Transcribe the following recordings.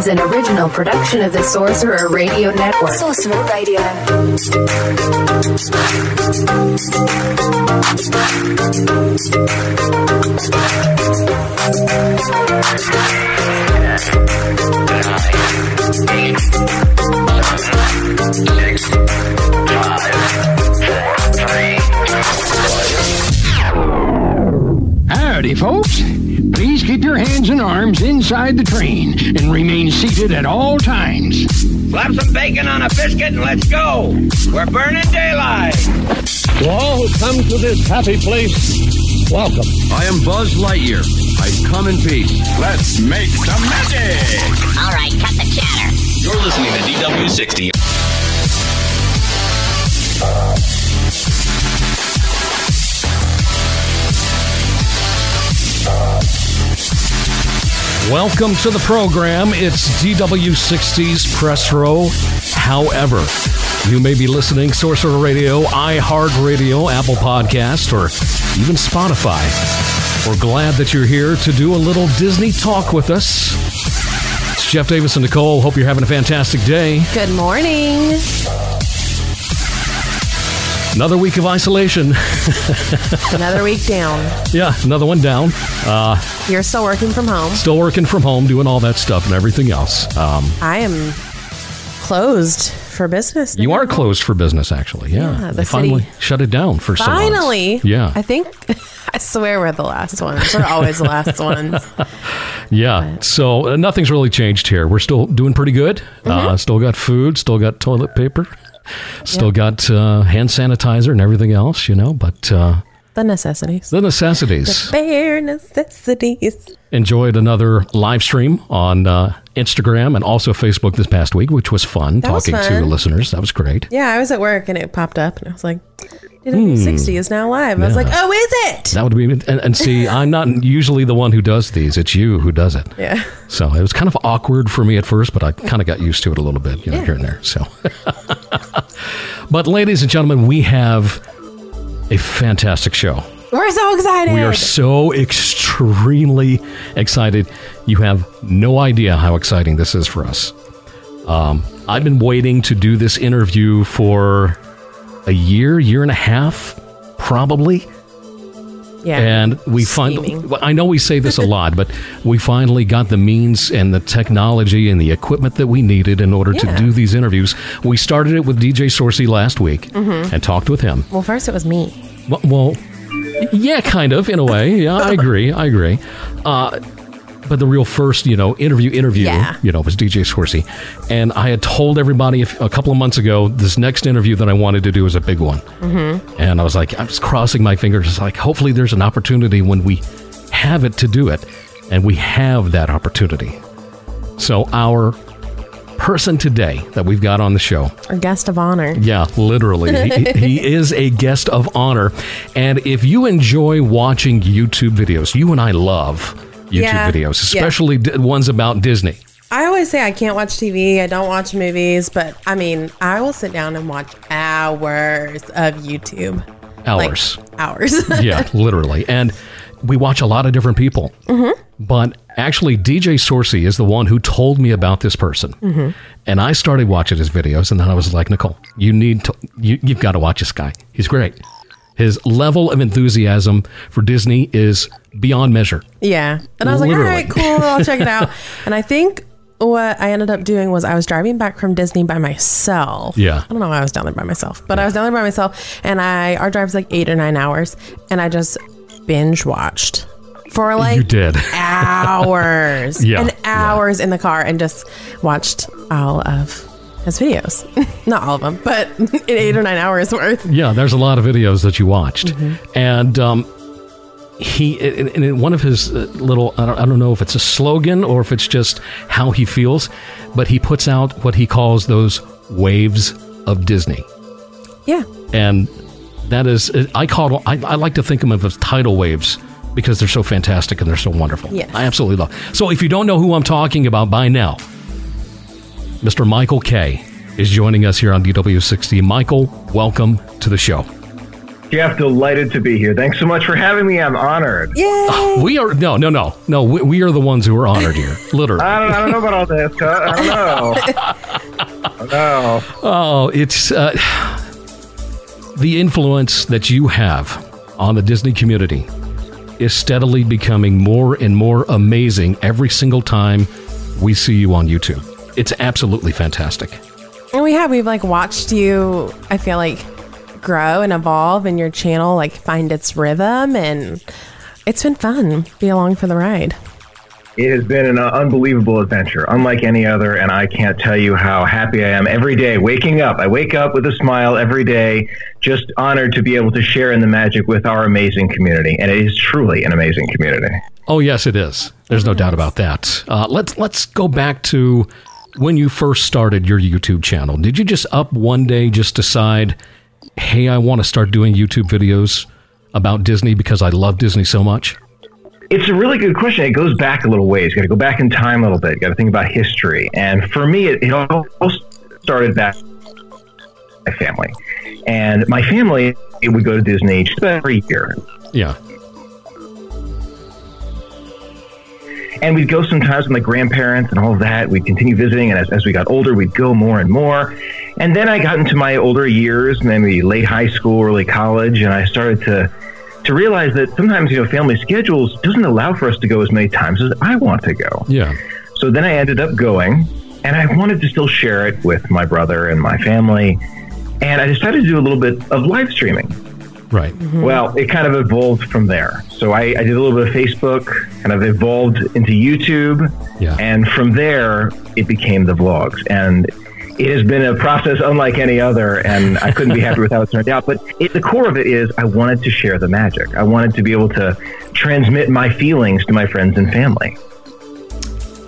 Is an original production of the Sorcerer Radio Network. Sorcerer Radio. Howdy, folks. Please keep your hands and arms inside the train and remain seated at all times. Slap some bacon on a biscuit and let's go. We're burning daylight. To all who come to this happy place, welcome. I am Buzz Lightyear. I come in peace. Let's make some magic. All right, cut the chatter. You're listening to DW60. Welcome to the program. It's DW60's Press Row. However, you may be listening Sorcerer Radio, iHeartRadio, Apple Podcast, or even Spotify. We're glad that you're here to do a little Disney talk with us. It's Jeff Davis and Nicole. Hope you're having a fantastic day. Good morning. Another week of isolation. Another week down. yeah, another one down. Uh, You're still working from home. still working from home, doing all that stuff and everything else. Um, I am closed for business. you are closed for business, actually. Yeah, Yeah, the they finally city- shut it down for. Finally. Yeah. I think, I swear we're the last ones. We're always the last ones. Yeah. So uh, nothing's really changed here. We're still doing pretty good. Mm-hmm. Uh, still got food. Still got toilet paper. Still got uh, hand sanitizer and everything else. You know, but uh, The necessities. the necessities. The bare necessities. Enjoyed another live stream on uh, Instagram and also Facebook this past week, which was fun. That was talking to listeners. That was great. Yeah, I was at work and it popped up and I was like, DW60 is now live. I was Hmm. Like, oh, is it? That would be and, and see. I'm not usually the one who does these. It's you who does it. Yeah. So it was kind of awkward for me at first, but I kind of got used to it a little bit, you know, Yeah. here and there. So, but ladies and gentlemen, we have a fantastic show. We're so excited. We are so extremely excited. You have no idea how exciting this is for us. Um, I've been waiting to do this interview for a year, year and a half, probably. Yeah. And we finally, I know we say this a lot, but we finally got the means and the technology and the equipment that we needed in order Yeah. to do these interviews. We started it with DJ Sorsey last week Mm-hmm. and talked with him. well, first it was me. Well, well, yeah, kind of, in a way. Yeah, I agree. I agree. Uh, but the real first, you know, interview, interview, Yeah. you know, was DJ Scorsese. And I had told everybody a couple of months ago this next interview that I wanted to do was a big one. Mm-hmm. And I was like, I was crossing my fingers. It's like, hopefully there's an opportunity when we have it to do it. And we have that opportunity. So our person today that we've got on the show Our guest of honor. yeah, literally. he, he is a guest of honor. And if you enjoy watching YouTube videos, you and I love YouTube Yeah, videos, yeah. especially d- ones about Disney. I always say I can't watch TV. I don't watch movies, but I mean, I will sit down and watch hours of YouTube. Hours. Like, hours. yeah, literally. And we watch a lot of different people. Mm-hmm. But actually, DJ Sorsey is the one who told me about this person. Mm-hmm. And I started watching his videos, and then I was like, Nicole, you need to, you, you've got to watch this guy. He's great. His level of enthusiasm for Disney is beyond measure. yeah. And I was like, all right, cool. I'll check it out. and I think what I ended up doing was I was driving back from Disney by myself. Yeah. I don't know why I was down there by myself, but I was down there by myself and I, our drive's like eight or nine hours and I just binge watched for like you did. hours Yeah, and yeah. hours in the car and just watched all of his videos. Not all of them, but eight or nine hours worth. Yeah, there's a lot of videos that you watched. Mm-hmm. And um, he in, in one of his uh, little I don't, I don't know if it's a slogan or if it's just how he feels, but he puts out what he calls those waves of Disney. Yeah. And that is I call I, I like to think of them as tidal waves because they're so fantastic and they're so wonderful. Yes. I absolutely love. So if you don't know who I'm talking about by now, Mr. Michael Kay is joining us here on DW60. Michael, welcome to the show. Jeff, delighted to be here. Thanks so much for having me. I'm honored. Yay! We are no, no, no, no. We, we are the ones who are honored here, literally. I don't, I don't know about all this. huh? I don't know. I don't know. Oh, it's uh, the influence that you have on the Disney community is steadily becoming more and more amazing every single time we see you on YouTube. It's absolutely fantastic. And we have we've like watched you. I feel like grow and evolve, and your channel like find its rhythm, and it's been fun. Be along for the ride. It has been an unbelievable adventure, unlike any other, and I can't tell you how happy I am every day waking up. I wake up with a smile every day, just honored to be able to share in the magic with our amazing community, and it is truly an amazing community. Oh yes, it is. There's no doubt about that. Uh, let's let's go back to when you first started your YouTube channel. Did you just up one day just decide, hey, I want to start doing YouTube videos about Disney because I love Disney so much? It's a really good question. It goes back a little ways. You got to go back in time a little bit. You got to think about history. And for me, it, it all started back my family. And my family it would go to Disney just about every year. Yeah. And we'd go sometimes with my grandparents and all of that. We'd continue visiting. And as, as we got older, we'd go more and more. And then I got into my older years, maybe late high school, early college, and I started to to realize that sometimes you know family schedules doesn't allow for us to go as many times as I want to go. Yeah. So then I ended up going, and I wanted to still share it with my brother and my family, and I decided to do a little bit of live streaming. Right. Mm-hmm. Well, it kind of evolved from there. So I, I did a little bit of Facebook, kind of evolved into YouTube, Yeah. and from there it became the vlogs. And it has been a process unlike any other, and I couldn't be happier with how it turned out. But it, the core of it is I wanted to share the magic. I wanted to be able to transmit my feelings to my friends and family.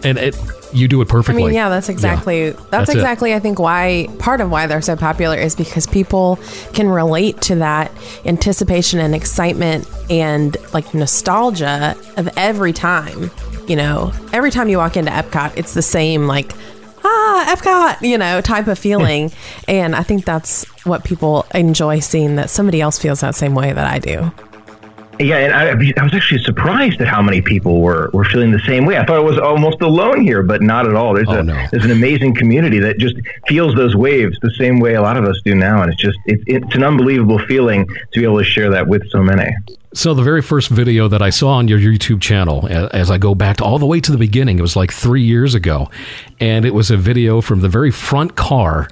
And it, you do it perfectly. I mean, yeah, that's exactly that's, That's it. exactly I think why part of why they're so popular is because people can relate to that anticipation and excitement and like nostalgia of every time. You know, every time you walk into Epcot, it's the same like ah Epcot, you know, type of feeling. and I think that's what people enjoy seeing that somebody else feels that same way that I do. Yeah, and I, I was actually surprised at how many people were, were feeling the same way. I thought I was almost alone here, but not at all. There's Oh, a no. there's an amazing community that just feels those waves the same way a lot of us do now, and it's just it, it's an unbelievable feeling to be able to share that with so many. So the very first video that I saw on your YouTube channel, as I go back to all the way to the beginning, it was like three years ago, and it was a video from the very front car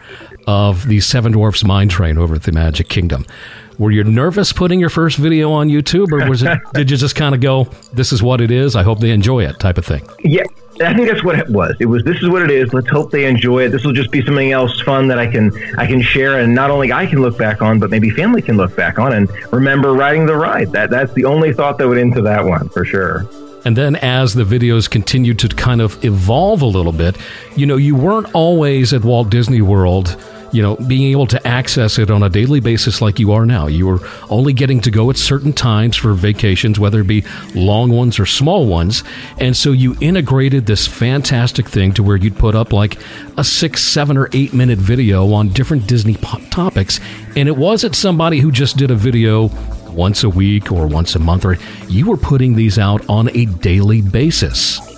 of the Seven Dwarfs Mine Train over at the Magic Kingdom. Were you nervous putting your first video on YouTube, or was it? did you just kind of go, "This is what it is. I hope they enjoy it," type of thing? Yeah, I think that's what it was. It was this is what it is. Let's hope they enjoy it. This will just be something else fun that I can I can share, and not only I can look back on, but maybe family can look back on and remember riding the ride. That that's the only thought that went into that one for sure. And then as the videos continued to kind of evolve a little bit, you know, you weren't always at Walt Disney World, you know, being able to access it on a daily basis like you are now. You were only getting to go at certain times for vacations, whether it be long ones or small ones. And so you integrated this fantastic thing to where you'd put up like a six, seven, or eight minute video on different Disney po- topics. And it wasn't somebody who just did a video once a week or once a month or you were putting these out on a daily basis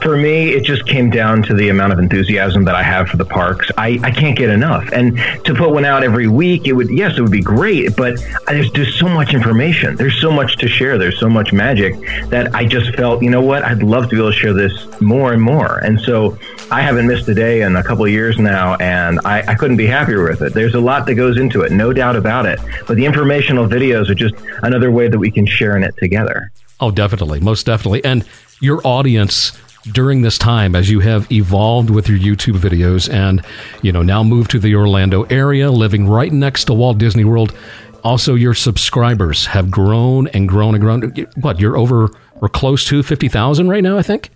For me, it just came down to the amount of enthusiasm that I have for the parks. I, I can't get enough. And to put one out every week, it would, yes, it would be great, but there's just so much information. There's so much to share. There's so much magic that I just felt, you know what? I'd love to be able to share this more and more. And so I haven't missed a day in a couple of years now, and I, I couldn't be happier with it. There's a lot that goes into it, no doubt about it. But the informational videos are just another way that we can share in it together. oh definitely most definitely and your audience during this time as you have evolved with your youtube videos and you know now moved to the orlando area living right next to walt disney world also your subscribers have grown and grown and grown. What you're over or close to fifty thousand right now, I think.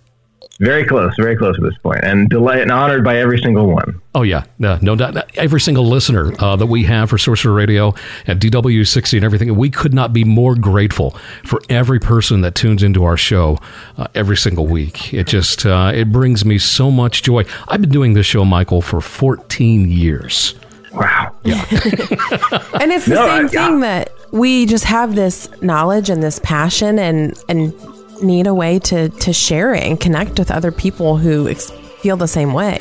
Very close, very close at this point, and delighted and honored by every single one. Oh yeah, no, no doubt. Every single listener uh, that we have for Sorcerer Radio at DW60 and everything, we could not be more grateful for every person that tunes into our show uh, every single week. It just uh, it brings me so much joy. I've been doing this show, Michael, for 14 years. Wow. Yeah. and it's the No, same I- thing that we just have this knowledge and this passion and and need a way to to share it and connect with other people who ex- feel the same way.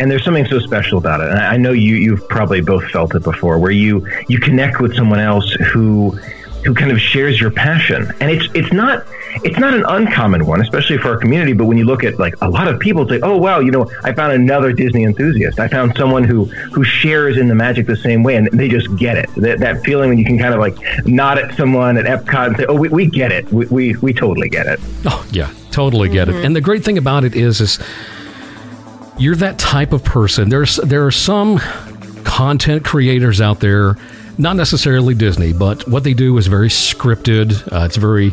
and there's something so special about it. And I I know you you've probably both felt it before, where you you connect with someone else who who kind of shares your passion, and it's it's not it's not an uncommon one, especially for our community. But when you look at like a lot of people say, "Oh wow, you know, I found another Disney enthusiast. I found someone who who shares in the magic the same way, and they just get it. That, that feeling when you can kind of like nod at someone at Epcot and say, "Oh, we, we get it. We, we we totally get it." Oh yeah, totally get it. Mm-hmm. And the great thing about it is, is you're that type of person. There's there are some content creators out there, not necessarily Disney, but what they do is very scripted. Uh, it's very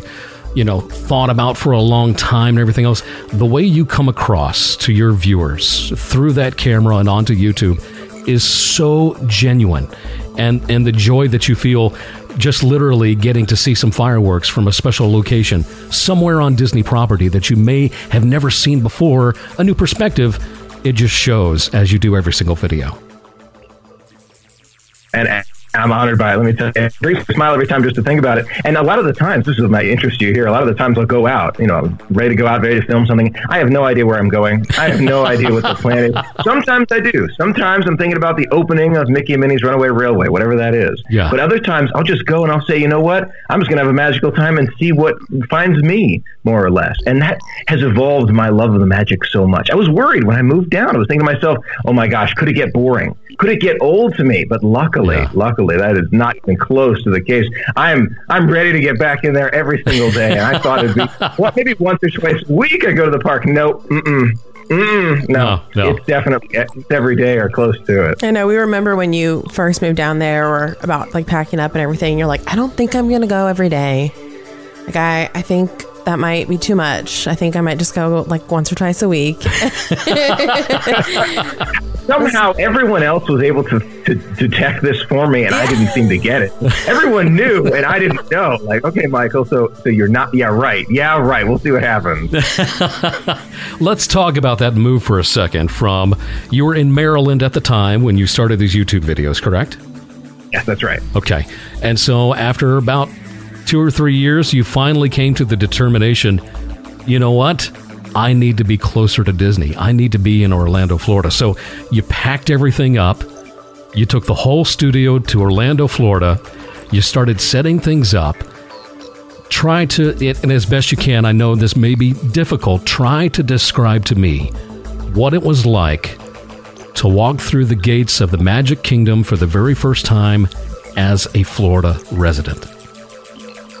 you know thought about for a long time and everything else. The way you come across to your viewers through that camera and onto YouTube is so genuine, and and the joy that you feel just literally getting to see some fireworks from a special location somewhere on Disney property that you may have never seen before, a new perspective, it just shows as you do every single video. and I'm honored by it. Let me tell you, it brings a smile every time just to think about it. And a lot of the times, this is my interest you here. A lot of the times, I'll go out. You know, I'm ready to go out, ready to film something. I have no idea where I'm going. I have no idea what the plan is. Sometimes I do. Sometimes I'm thinking about the opening of Mickey and Minnie's Runaway Railway, whatever that is. Yeah. But other times, I'll just go and I'll say, you know what? I'm just going to have a magical time and see what finds me, more or less. And that has evolved my love of the magic so much. I was worried when I moved down. I was thinking to myself, oh my gosh, could it get boring? Could it get old to me? But luckily, Yeah. luckily, that is not even close to the case. I'm I'm ready to get back in there every single day. And I thought it'd be what maybe once or twice a week I go to the park. Nope, mm-mm, mm-mm, no, No, no. it's definitely it's every day or close to it. I know we remember when you first moved down there or about like packing up and everything. You're like, I don't think I'm gonna go every day. Like I, I think that might be too much. I think I might just go like once or twice a week. Somehow everyone else was able to, to detect this for me, and I didn't seem to get it. Everyone knew, and I didn't know. Like, okay, Michael, so so you're not? Yeah, right. Yeah, right. We'll see what happens. Let's talk about that move for a second. From you were in Maryland at the time when you started these YouTube videos, correct? yes, that's right. Okay. And so after about two or three years, you finally came to the determination you know what? I need to be closer to Disney. I need to be in Orlando, Florida. So you packed everything up. You took the whole studio to Orlando, Florida. You started setting things up. Try to, and as best you can, I know this may be difficult, try to describe to me what it was like to walk through the gates of the Magic Kingdom for the very first time as a Florida resident.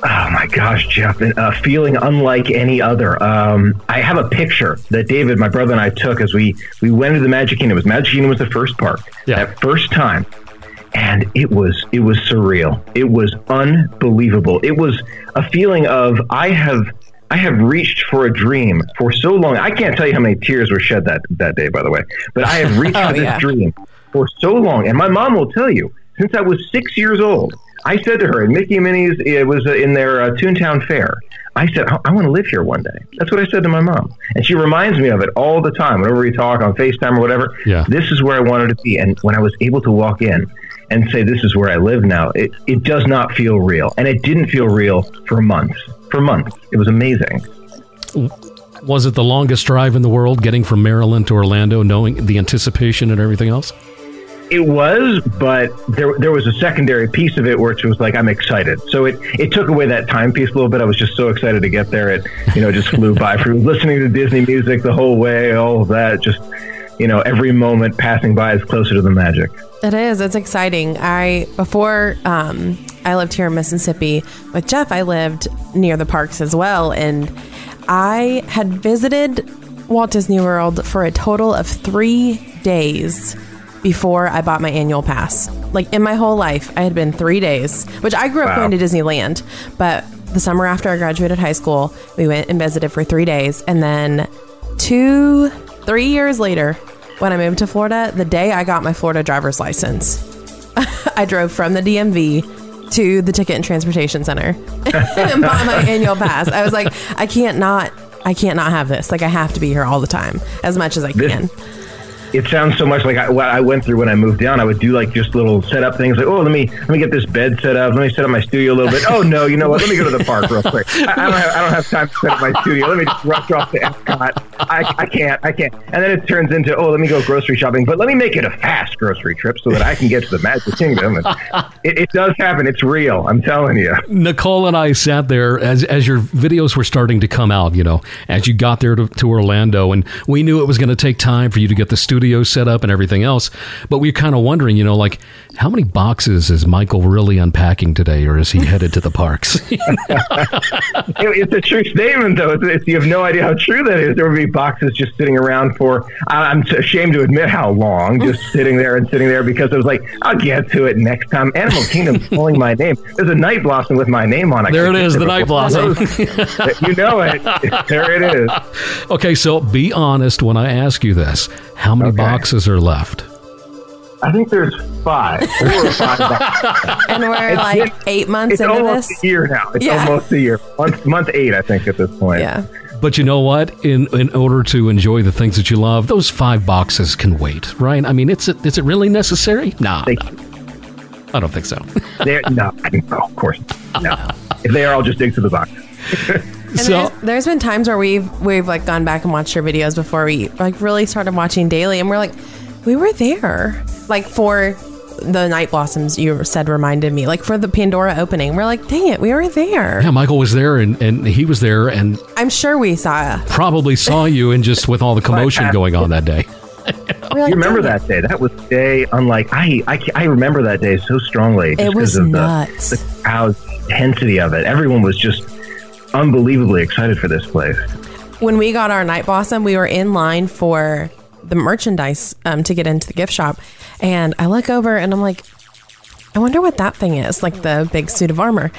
Oh my gosh, Jeff, a feeling unlike any other. Um, I have a picture that David, my brother, and I took as we we went to the Magic Kingdom. It was Magic Kingdom was the first park. Yeah. That first time, and it was it was surreal. It was unbelievable. It was a feeling of I have I have reached for a dream for so long. I can't tell you how many tears were shed that that day, by the way. But I have reached Oh, for this yeah. dream for so long, and my mom will tell you since I was six years old. I said to her, and Mickey and Minnie's, it was in their uh, Toontown Fair. I said, I, I want to live here one day. That's what I said to my mom. And she reminds me of it all the time. Whenever we talk on FaceTime or whatever, Yeah. this is where I wanted to be. And when I was able to walk in and say, this is where I live now, it, it does not feel real. And it didn't feel real for months. For months. It was amazing. Was it the longest drive in the world getting from Maryland to Orlando, knowing the anticipation and everything else? It was, but there there was a secondary piece of it which was like I'm excited. So it, it took away that time piece a little bit. I was just so excited to get there. It you know just flew by. For listening to Disney music the whole way, all of that, just you know every moment passing by is closer to the magic. It is. It's exciting. I before um, I lived here in Mississippi with Jeff. I lived near the parks as well, and I had visited Walt Disney World for a total of three days before I bought my annual pass. Like in my whole life, I had been three days, which I grew up Wow. going to Disneyland. But the summer after I graduated high school, we went and visited for three days. And then two, three years later, when I moved to Florida, the day I got my Florida driver's license, I drove from the DMV to the Ticket and Transportation Center and bought my annual pass. I was like, I can't not, I can't not have this. Like I have to be here all the time, as much as I This- can. It sounds so much like I, what I went through when I moved down. I would do like just little setup things, like oh, let me let me get this bed set up, let me set up my studio a little bit. Oh no, you know what? Let me go to the park real quick. I, I don't have I don't have time to set up my studio. Let me just rush off to Epcot. I, I can't I can't. And then it turns into oh, let me go grocery shopping, but let me make it a fast grocery trip so that I can get to the Magic Kingdom. It, it does happen. It's real. I'm telling you. Nicole and I sat there as as your videos were starting to come out, you know, as you got there to, to Orlando, and we knew it was going to take time for you to get the studio set up and everything else. But we're kind of wondering, you know, like how many boxes is Michael really unpacking today, or is he headed to the parks? It's a true statement, though. It's, it's, you have no idea how true that is. There would be boxes just sitting around for, I- I'm ashamed to admit how long, just sitting there and sitting there because I was like, I'll get to it next time. Animal Kingdom's calling my name. There's a night blossom with my name on it. There it I is, can't the night blossom. you know it. There it is. okay, so be honest when I ask you this: how many boxes are left? I think there's five, four or five boxes. And we're It's like been- eight months It's into almost this. a year now. It's Yeah. almost a year. Month, month eight, I think, at this point. Yeah. But you know what? In in order to enjoy the things that you love, those five boxes can wait, right? I mean, it's is it really necessary? Nah, They, I don't think so. no, no, of course. No. If they are, I'll just dig to the box. And so there's, there's been times where we've we've like gone back and watched your videos before we like really started watching daily, and we're like, we were there, like for the night blossoms you said reminded me, like for the Pandora opening, we're like, dang it, we were there. yeah, Michael was there, and and he was there, and I'm sure we saw. probably saw you, and just with all the commotion going on that day. We're like, you remember that day? That was day unlike I, I. I remember that day so strongly. just It was because of nuts. The, the crowd intensity of it. Everyone was just unbelievably excited for this place. when we got our night blossom, we were in line for the merchandise um, to get into the gift shop, and I look over and I'm like, I wonder what that thing is, like the big suit of armor.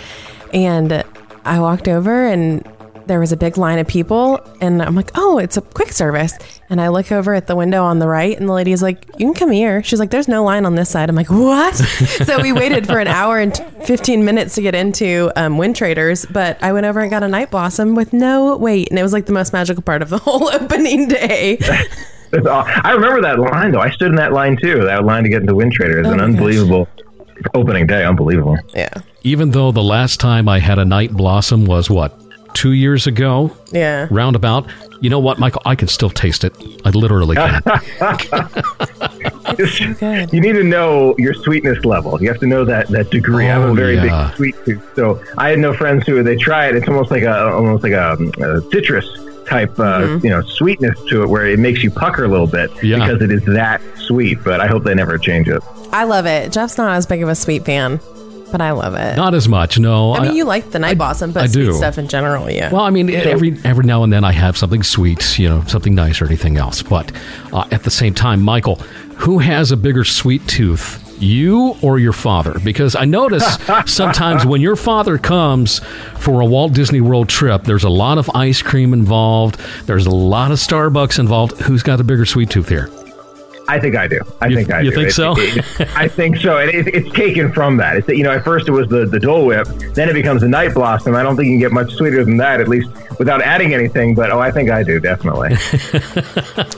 And I walked over and there was a big line of people, and I'm like, oh, it's a quick service. And I look over at the window on the right, and the lady's like, you can come here. She's like, there's no line on this side. I'm like, what? so we waited for an hour and 15 minutes to get into um, Windtraders, but I went over and got a night blossom with no wait, and it was like the most magical part of the whole opening day. It's aw- oh, I remember that line though. I stood in that line too. That line to get into Windtrader is Oh an my gosh. unbelievable opening day. Unbelievable. yeah. Even though the last time I had a night blossom was what two years ago, Yeah. roundabout. You know what, Michael? I can still taste it. I literally can. Just- good. You need to know your sweetness level. You have to know that that degree. I'm Oh, a very yeah. big sweet tooth, so I had no friends who they try it. It's almost like a almost like a, a citrus type, uh, Mm-hmm. you know, sweetness to it, where it makes you pucker a little bit Yeah. because it is that sweet. But I hope they never change it. I love it. Jeff's not as big of a sweet fan, but I love it. Not as much, no. I mean, you like the night blossom, but I sweet do. stuff in general, yeah. Well, I mean, every every now and then I have something sweet, you know, something nice or anything else. But uh, at the same time, Michael, who has a bigger sweet tooth, you or your father? Because I notice sometimes when your father comes for a Walt Disney World trip, there's a lot of ice cream involved. There's a lot of Starbucks involved. Who's got a bigger sweet tooth here? I think I do. I You- think I do. you do. think It- so? it- I think so. And it, it's taken from that. It's you know, at first it was the the Dole Whip, then it becomes the Night Blossom. I don't think you can get much sweeter than that, at least without adding anything. But oh, I think I do definitely.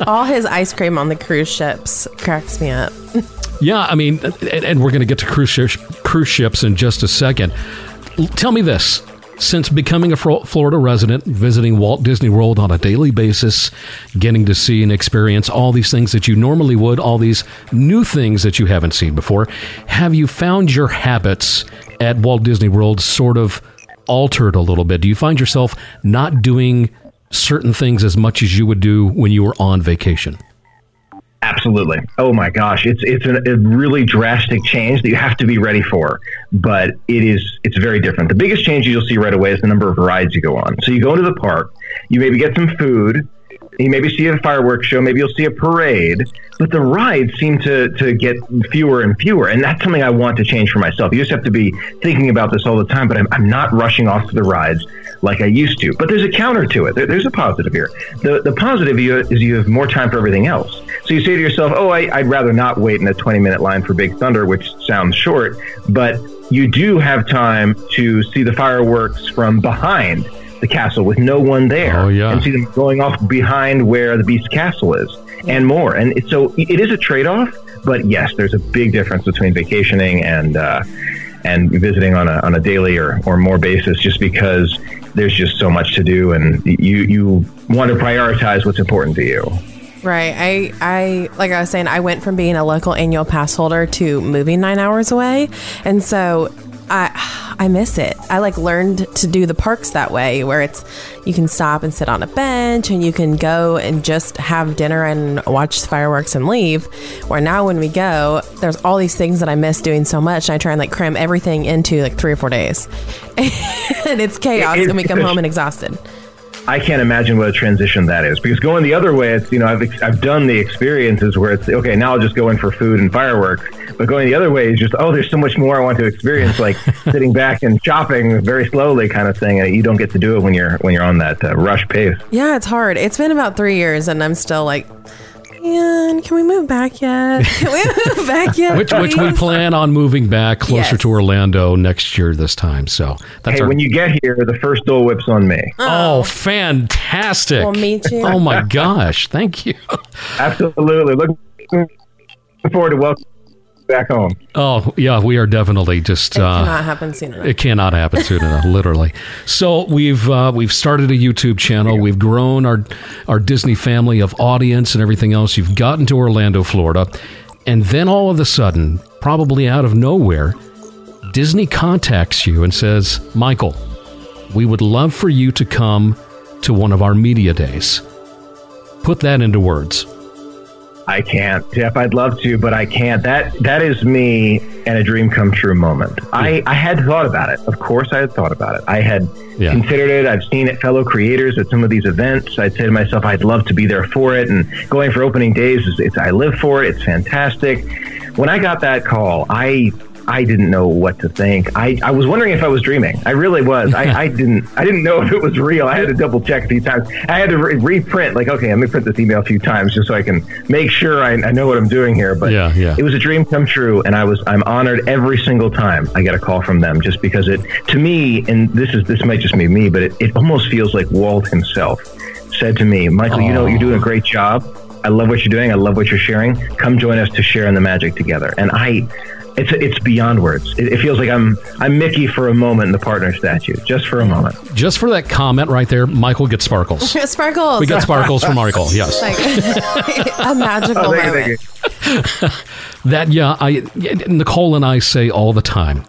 All his ice cream on the cruise ships cracks me up. Yeah, I mean, and, and we're going to get to cruise ships, cruise ships in just a second. L- Tell me this. Since becoming a Florida resident, visiting Walt Disney World on a daily basis, getting to see and experience all these things that you normally would, all these new things that you haven't seen before, have you found your habits at Walt Disney World sort of altered a little bit? Do you find yourself not doing certain things as much as you would do when you were on vacation? Absolutely. Oh my gosh, it's it's a, really drastic change that you have to be ready for, but it is it's very different. The biggest change you'll see right away is the number of rides you go on. So you go into the park, you maybe get some food, You maybe see a fireworks show, maybe you'll see a parade, but the rides seem to, to get fewer and fewer. And that's something I want to change for myself. You just have to be thinking about this all the time, but I'm, I'm not rushing off to the rides like I used to. But there's a counter to it. There, there's a positive here. The, the positive is you have more time for everything else. So you say to yourself, oh, I, would rather not wait in a 20 minute line for Big Thunder, which sounds short, but you do have time to see the fireworks from behind the castle with no one there. Oh, yeah. And see them going off behind where the Beast Castle is and more. And so it is a trade off, but yes, there's a big difference between vacationing and, uh, and visiting on a, on a daily or, or more basis just because there's just so much to do and you, you want to prioritize what's important to you. Right. I, I, like I was saying, I went from being a local annual pass holder to moving nine hours away. And so I, I miss it. I like learned to do the parks that way where it's, you can stop and sit on a bench and you can go and just have dinner and watch fireworks and leave. Where now when we go, there's all these things that I miss doing so much. And I try and like cram everything into like three or four days. and it's chaos it, and we come home and exhausted. I can't imagine what a transition that is because going the other way, it's you know I've I've done the experiences where it's okay now I'll just go in for food and fireworks, but going the other way is just oh there's so much more I want to experience like sitting back and shopping very slowly kind of thing. You don't get to do it when you're when you're on that uh, rush pace. Yeah, it's hard. It's been about three years and I'm still like man, can we move back yet? Can we move back yet? which, which we plan on moving back closer yes. to Orlando next year this time. So that's hey, our... when you get here, the first Dole Whip's on me. Oh, oh fantastic! We'll meet you. Oh my gosh, thank you. Absolutely. Looking forward to welcome back home. Oh yeah, we are definitely just. It uh, cannot happen soon enough. It cannot happen soon enough, literally. So we've uh, we've started a YouTube channel. We've grown our our Disney family of audience and everything else. You've gotten to Orlando, Florida, and then all of a sudden, probably out of nowhere, Disney contacts you and says, "Michael, we would love for you to come to one of our media days." Put that into words. I can't, Jeff. I'd love to, but I can't. That that is me and a dream come true moment. Yeah. I I had thought about it. Of course, I had thought about it. I had yeah. considered it. I've seen it, fellow creators at some of these events. I'd say to myself, I'd love to be there for it. And going for opening days, is, it's I live for it. It's fantastic. When I got that call, I I didn't know what to think. I, I was wondering if I was dreaming. I really was. I, I didn't I didn't know if it was real. I had to double check a few times. I had to re- reprint like okay, let me print this email a few times just so I can make sure I, I know what I'm doing here. But yeah, yeah. it was a dream come true, and I was I'm honored every single time I get a call from them just because it to me and this is this might just be me, but it, it almost feels like Walt himself said to me, Michael, you know you're doing a great job. I love what you're doing. I love what you're sharing. Come join us to share in the magic together. And I it's it's beyond words. It, it, feels like I'm I'm Mickey for a moment in the partner statue, just for a moment. Just for that comment right there, Michael gets sparkles. sparkles. We got sparkles from Michael. Yes, like, a magical oh, moment. that yeah, I Nicole and I say all the time.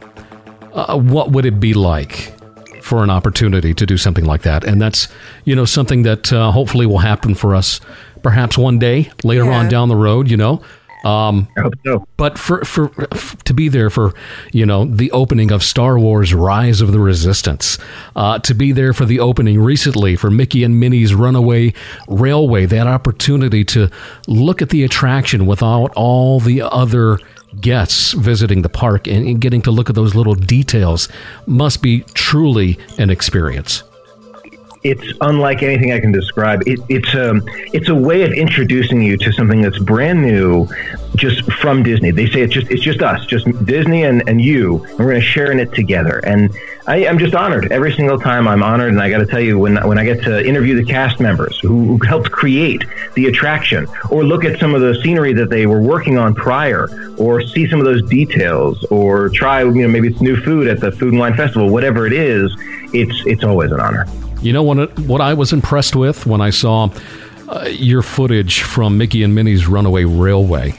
Uh, what would it be like for an opportunity to do something like that? And that's you know something that uh, hopefully will happen for us, perhaps one day later yeah. on down the road. You know. Um, I hope so. But for, for, for to be there for you know the opening of Star Wars: Rise of the Resistance, uh, to be there for the opening recently for Mickey and Minnie's Runaway Railway, that opportunity to look at the attraction without all the other guests visiting the park and, and getting to look at those little details must be truly an experience it's unlike anything I can describe. It, it's a um, it's a way of introducing you to something that's brand new, just from Disney. They say it's just it's just us, just Disney and, and you, and we're going to share in it together. And I, am just honored every single time. I'm honored, and I got to tell you, when when I get to interview the cast members who, who helped create the attraction, or look at some of the scenery that they were working on prior, or see some of those details, or try you know maybe it's new food at the Food and Wine Festival, whatever it is, it's it's always an honor. You know what? What I was impressed with when I saw uh, your footage from Mickey and Minnie's Runaway Railway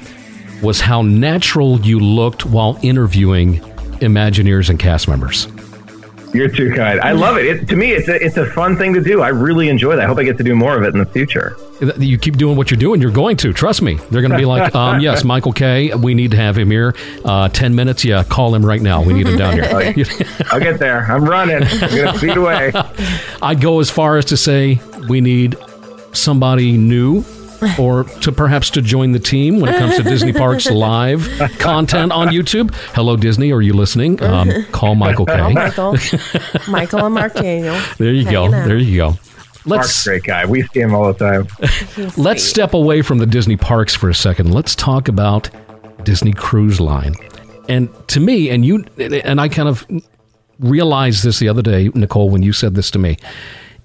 was how natural you looked while interviewing Imagineers and cast members. You're too kind. I love it. it. To me, it's a, it's a fun thing to do. I really enjoy that. I hope I get to do more of it in the future. You keep doing what you're doing. You're going to. Trust me. They're going to be like, um, yes, Michael Kay. We need to have him here. Uh, Ten minutes. Yeah, call him right now. We need him down here. I'll get there. I'm running. I'm going to speed away. I'd go as far as to say we need somebody new or to perhaps to join the team when it comes to Disney Parks live content on YouTube. Hello, Disney. Are you listening? Um, call Michael Kay. Call Michael, Michael and Mark Daniel. There you go. There you go. Mark's a great guy. We see him all the time. Let's step away from the Disney parks for a second. Let's talk about Disney Cruise Line. And to me, and you, and I kind of realized this the other day, Nicole, when you said this to me.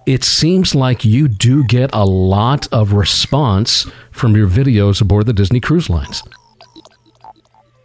It seems like you do get a lot of response from your videos aboard the Disney Cruise Lines.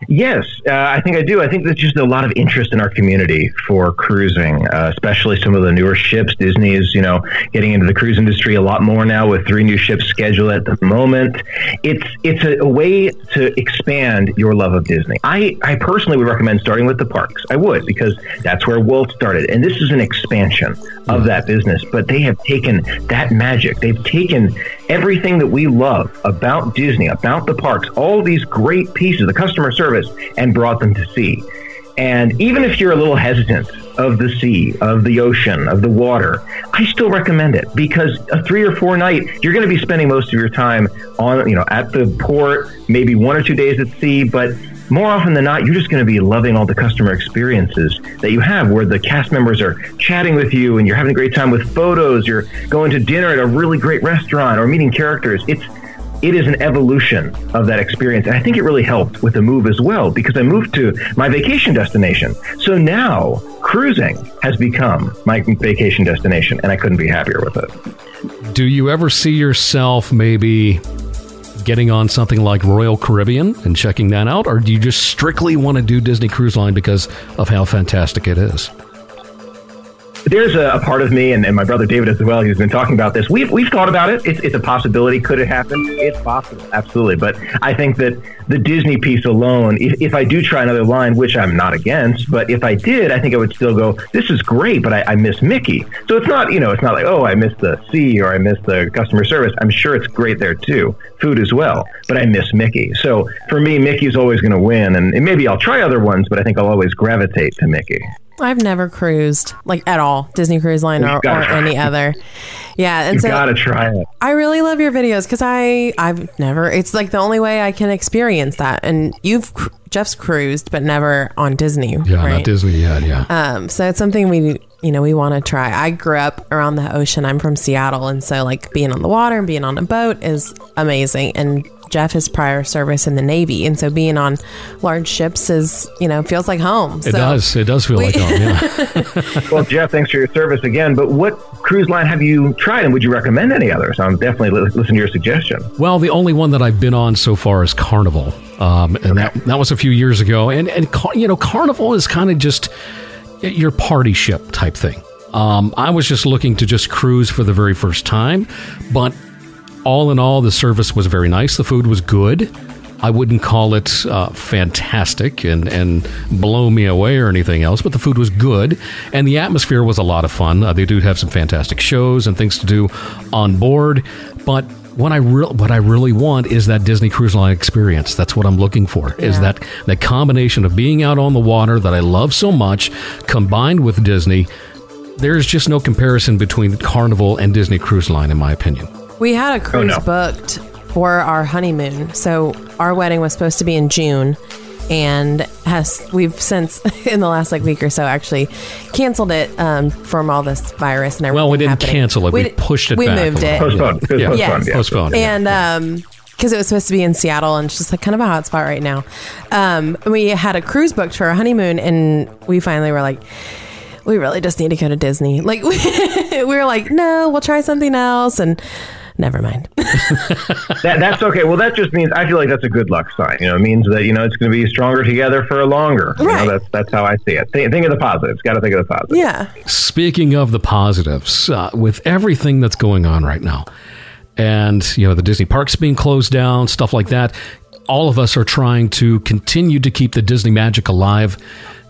Yes, uh, I think I do. I think there's just a lot of interest in our community for cruising, uh, especially some of the newer ships. Disney is, you know, getting into the cruise industry a lot more now with three new ships scheduled at the moment. It's it's a, a way to expand your love of Disney. I, I personally would recommend starting with the parks. I would because that's where Walt started, and this is an expansion of that business. But they have taken that magic. They've taken everything that we love about Disney, about the parks, all these great pieces, the customer service, and brought them to sea. And even if you're a little hesitant of the sea, of the ocean, of the water, I still recommend it because a three or four night, you're going to be spending most of your time on, you know, at the port, maybe one or two days at sea, but more often than not, you're just going to be loving all the customer experiences that you have where the cast members are chatting with you and you're having a great time with photos. You're going to dinner at a really great restaurant or meeting characters. It's, it is an evolution of that experience. And I think it really helped with the move as well because I moved to my vacation destination. So now cruising has become my vacation destination and I couldn't be happier with it. Do you ever see yourself maybe getting on something like Royal Caribbean and checking that out? Or do you just strictly want to do Disney Cruise Line because of how fantastic it is? There's a, a, part of me and, and, my brother David as well. He's been talking about this. We've we've thought about it. It's, it's a possibility. Could it happen? It's possible, absolutely. But I think that the Disney piece alone, if, if I do try another line, which I'm not against, but if I did, I think I would still go. This is great, but I, I miss Mickey. So it's not you know it's not like oh I miss the sea or I miss the customer service. I'm sure it's great there too, food as well. But I miss Mickey. So for me, Mickey's always going to win, and, and maybe I'll try other ones, but I think I'll always gravitate to Mickey. I've never cruised like at all, Disney Cruise Line or, or any other. Yeah, and so you so gotta try it. I really love your videos because I I've never. It's like the only way I can experience that. And you've Jeff's cruised, but never on Disney. Yeah, right? not Disney yet. Yeah. Um, so it's something we you know we want to try. I grew up around the ocean. I'm from Seattle, and so like being on the water and being on a boat is amazing. And Jeff is prior service in the Navy, and so being on large ships is you know feels like home. It does. It does feel we, like home. Yeah. well, Jeff, thanks for your service again. But what cruise line have you tried, and would you recommend any others? I'm definitely li- listen to your suggestion. Well, the only one that I've been on so far is Carnival, um, and okay. that that was a few years ago. And and you know, Carnival is kind of just your party ship type thing. Um, I was just looking to just cruise for the very first time, but all in all, the service was very nice. The food was good. I wouldn't call it uh, fantastic and, and blow me away or anything else, but the food was good and the atmosphere was a lot of fun. Uh, they do have some fantastic shows and things to do on board, but what I re- what I really want is that Disney Cruise Line experience. That's what I'm looking for. Yeah. Is that that combination of being out on the water that I love so much, combined with Disney. There's just no comparison between Carnival and Disney Cruise Line, in my opinion. We had a cruise oh, no. booked for our honeymoon. So our wedding was supposed to be in June and has we've since in the last like week or so actually canceled it um, from all this virus and everything. Well, we didn't happening. cancel it. We, we pushed it. We back moved it. Postponed. Yeah. Postponed. Yes. Yeah. Postponed. And um, because it was supposed to be in Seattle and it's just like kind of a hot spot right now. Um, we had a cruise booked for our honeymoon and we finally were like we really just need to go to Disney. Like we were like, no, we'll try something else and never mind. that, that's okay. Well, that just means I feel like that's a good luck sign. You know, it means that you know it's going to be stronger together for longer. Right. You know, that's that's how I see it. Think, think of the positives. Got to think of the positives. Yeah. Speaking of the positives, uh, with everything that's going on right now, and you know the Disney parks being closed down, stuff like that. All of us are trying to continue to keep the Disney magic alive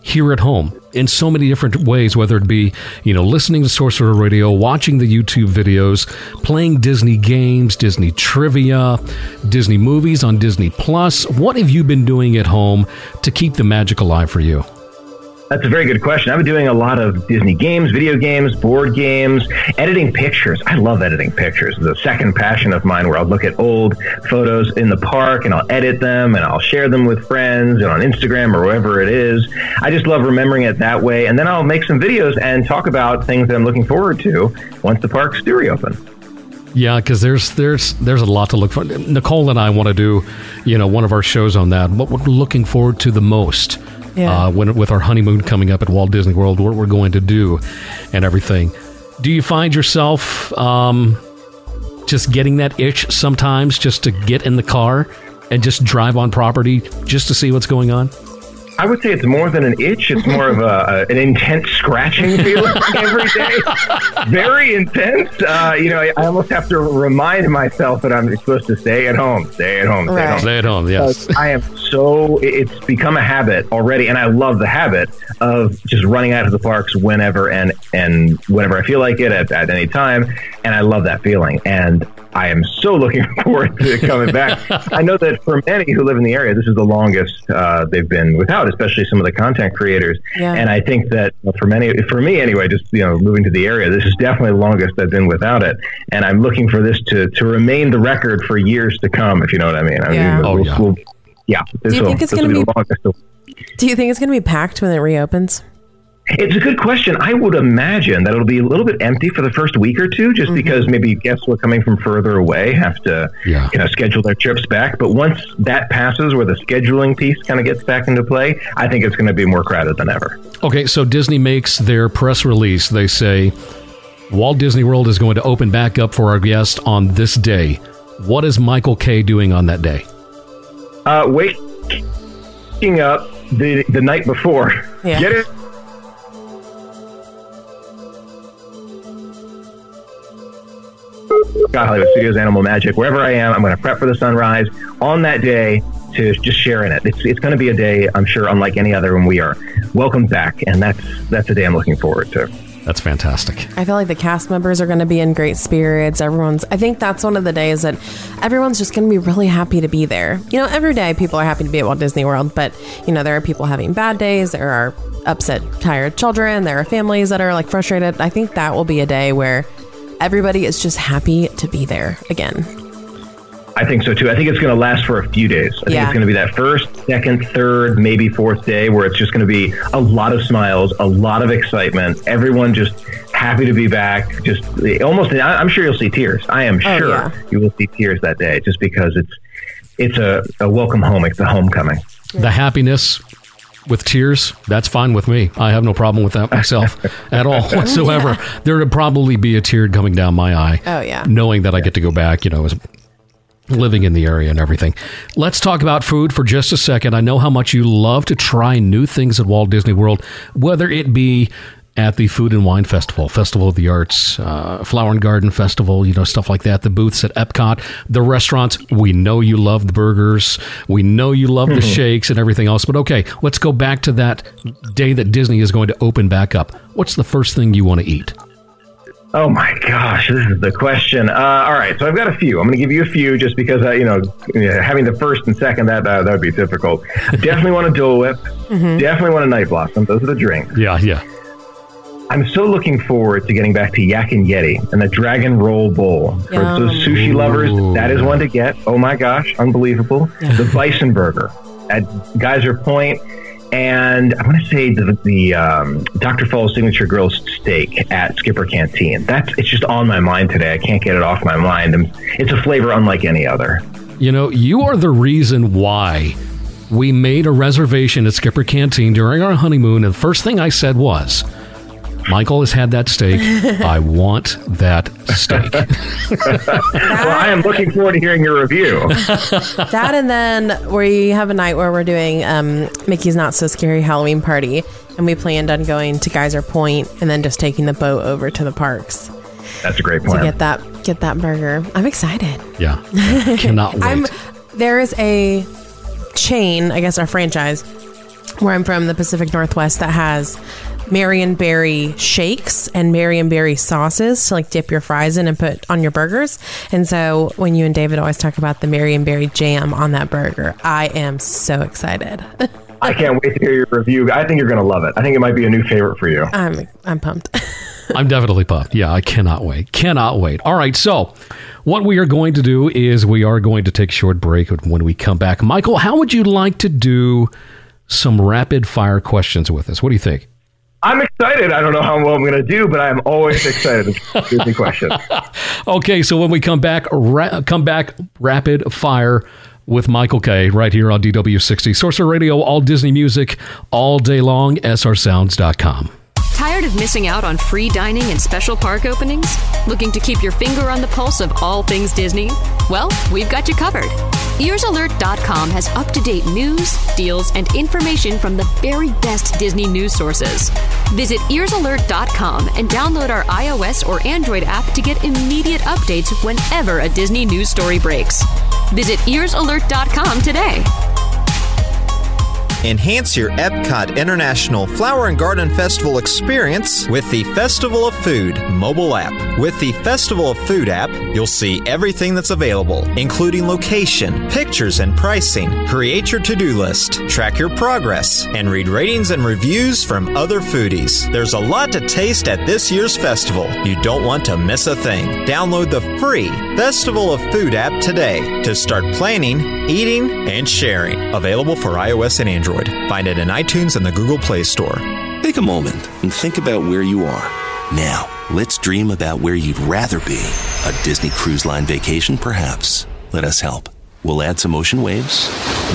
here at home in so many different ways, whether it be, you know, listening to Sorcerer Radio, watching the YouTube videos, playing Disney games, Disney trivia, Disney movies on Disney Plus. What have you been doing at home to keep the magic alive for you? That's a very good question. I've been doing a lot of Disney games, video games, board games, editing pictures. I love editing pictures. It's a second passion of mine where I'll look at old photos in the park and I'll edit them and I'll share them with friends and on Instagram or wherever it is. I just love remembering it that way. And then I'll make some videos and talk about things that I'm looking forward to once the parks do reopen. Yeah, because there's there's there's a lot to look for. Nicole and I want to do, you know, one of our shows on that. What we're looking forward to the most Yeah. uh, when with our honeymoon coming up at Walt Disney World, what we're going to do, and everything. Do you find yourself um, just getting that itch sometimes, just to get in the car and just drive on property just to see what's going on? I would say it's more than an itch. It's more of a, a an intense scratching feeling every day. Very intense. Uh, you know, I, I almost have to remind myself that I'm supposed to stay at home, stay at home, stay at home. Stay at home, yes. Because I am so. It's become a habit already, and I love the habit of just running out of the parks whenever and and whenever I feel like it at, at any time, and I love that feeling. And I am so looking forward to coming back. I know that for many who live in the area, this is the longest uh, they've been without, especially some of the content creators. Yeah. And I think that for many, for me anyway, just you know, moving to the area, this is definitely the longest I've been without it. And I'm looking for this to to remain the record for years to come, if you know what I mean. I Yeah. mean, Oh, we'll- yeah. we'll- yeah. Do you So think it's gonna will be- the longest. Do you think it's going to be packed when it reopens? It's a good question. I would imagine that it'll be a little bit empty for the first week or two, Mm-hmm. just because maybe guests who are coming from further away have to Yeah. you know, schedule their trips back. But once that passes, where the scheduling piece kind of gets back into play, I think it's going to be more crowded than ever. Okay, so Disney makes their press release. They say Walt Disney World is going to open back up for our guests on this day. What is Michael Kay doing on that day? Uh, waking up the the night before. Yeah. Get it? Scott Hollywood Studios, Animal Magic, wherever I am, I'm going to prep for the sunrise on that day to just share in it. It's, it's going to be a day, I'm sure, unlike any other when we are welcomed back, and that's that's a day I'm looking forward to. That's fantastic. I feel like the cast members are going to be in great spirits. Everyone's, I think that's one of the days that everyone's just going to be really happy to be there. You know, every day people are happy to be at Walt Disney World, but, you know, there are people having bad days. There are upset, tired children. There are families that are like frustrated. I think that will be a day where everybody is just happy to be there again. I think so too. I think it's going to last for a few days. I think it's going to be that first, second, third, maybe fourth day where it's just going to be a lot of smiles, a lot of excitement. Everyone just happy to be back. Just almost, I- I'm sure you'll see tears. I am Oh, sure yeah. you will see tears that day, just because it's it's a, a welcome home. It's a homecoming. The happiness with tears, that's fine with me. I have no problem with that myself at all whatsoever. There would probably be a tear coming down my eye. Oh, yeah. Knowing that I get to go back, you know, as living in the area and everything. Let's talk about food for just a second. I know how much you love to try new things at Walt Disney World, whether it be at the Food and Wine Festival, Festival of the Arts, uh, Flower and Garden Festival, you know, stuff like that. The booths at Epcot, the restaurants. We know you love the burgers. We know you love the shakes and everything else. But okay, let's go back to that day that Disney is going to open back up. What's the first thing you want to eat? Oh my gosh, this is the question. Uh, all right, so I've got a few. I'm going to give you a few just because, uh, you know, having the first and second, that uh, that would be difficult. Definitely want a Dole Whip. Definitely want a Night Blossom. Those are the drinks. Yeah, yeah. I'm still looking forward to getting back to Yak and Yeti and the Dragon Roll Bowl. For Yum. those sushi lovers, Ooh. that is one to get. Oh my gosh, unbelievable. The Bison Burger at Geyser Point, And I want to say the, the um, Dr. Fall's signature grilled steak at Skipper Canteen. That's it's just on my mind today. I can't get it off my mind. It's a flavor unlike any other. You know, you are the reason why we made a reservation at Skipper Canteen during our honeymoon. And the first thing I said was, Michael has had that steak. I want that steak. well, I am looking forward to hearing your review. that and then we have a night where we're doing um, Mickey's Not So Scary Halloween Party, and we planned on going to Geyser Point and then just taking the boat over to the parks That's a great plan. to get that get that burger. I'm excited. Yeah. Cannot wait. I'm there is a chain, I guess our franchise, where I'm from, the Pacific Northwest, that has Marionberry shakes and Marionberry sauces to like dip your fries in and put on your burgers. And so when you and David always talk about the Marionberry jam on that burger, I am so excited. I can't wait to hear your review. I think you're going to love it. I think it might be a new favorite for you. I'm I'm pumped. I'm definitely pumped. Yeah, I cannot wait. Cannot wait. All right, so what we are going to do is we are going to take a short break when we come back. Michael, how would you like to do some rapid fire questions with us? What do you think? I'm excited. I don't know how well I'm going to do, but I'm always excited the question. okay, so when we come back, ra- come back rapid fire with Michael Kay right here on DW60 Sorcerer Radio, all Disney music all day long, srsounds.com. Tired of missing out on free dining and special park openings? Looking to keep your finger on the pulse of all things Disney? Well, we've got you covered. EarsAlert.com has up to date news, deals, and information from the very best Disney news sources. Visit EarsAlert.com and download our iOS or Android app to get immediate updates whenever a Disney news story breaks. Visit EarsAlert.com today. Enhance your Epcot International Flower and Garden Festival experience with the Festival of Food mobile app. With the Festival of Food app, you'll see everything that's available, including location, pictures, and pricing. Create your to do list, track your progress, and read ratings and reviews from other foodies. There's a lot to taste at this year's festival. You don't want to miss a thing. Download the free Festival of Food app today to start planning, eating, and sharing. Available for iOS and Android. Find it in iTunes and the Google Play Store. Take a moment and think about where you are. Now, let's dream about where you'd rather be. A Disney Cruise Line vacation, perhaps. Let us help. We'll add some ocean waves.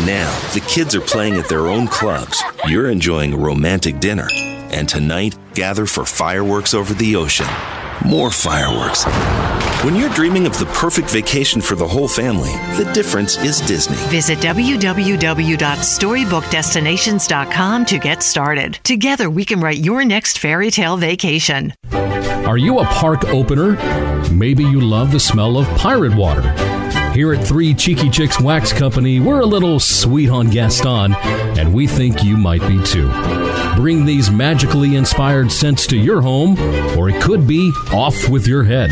Now, the kids are playing at their own clubs. You're enjoying a romantic dinner. And tonight, gather for fireworks over the ocean. More fireworks. When you're dreaming of the perfect vacation for the whole family, the difference is Disney. Visit www.storybookdestinations.com to get started. Together, we can write your next fairy tale vacation. Are you a park opener? Maybe you love the smell of pirate water. Here at Three Cheeky Chicks Wax Company, we're a little sweet on Gaston, and we think you might be too. Bring these magically inspired scents to your home, or it could be off with your head.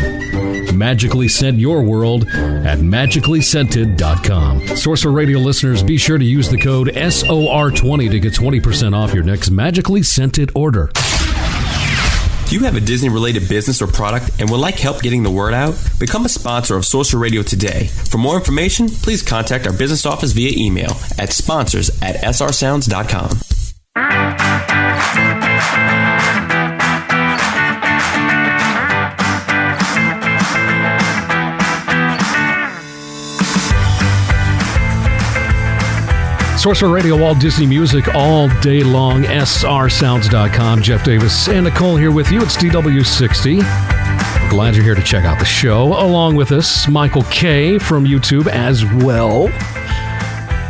Magically scent your world at magicallyscented.com. Sorcerer Radio listeners, be sure to use the code SOR20 to get 20% off your next magically scented order. Do you have a Disney related business or product and would like help getting the word out? Become a sponsor of Sorcerer Radio today. For more information, please contact our business office via email at sponsors at srsounds.com. Sorcerer Radio, all Disney music all day long. SRSounds.com. Jeff Davis and Nicole here with you. It's DW60. Glad you're here to check out the show. Along with us, Michael Kay from YouTube as well.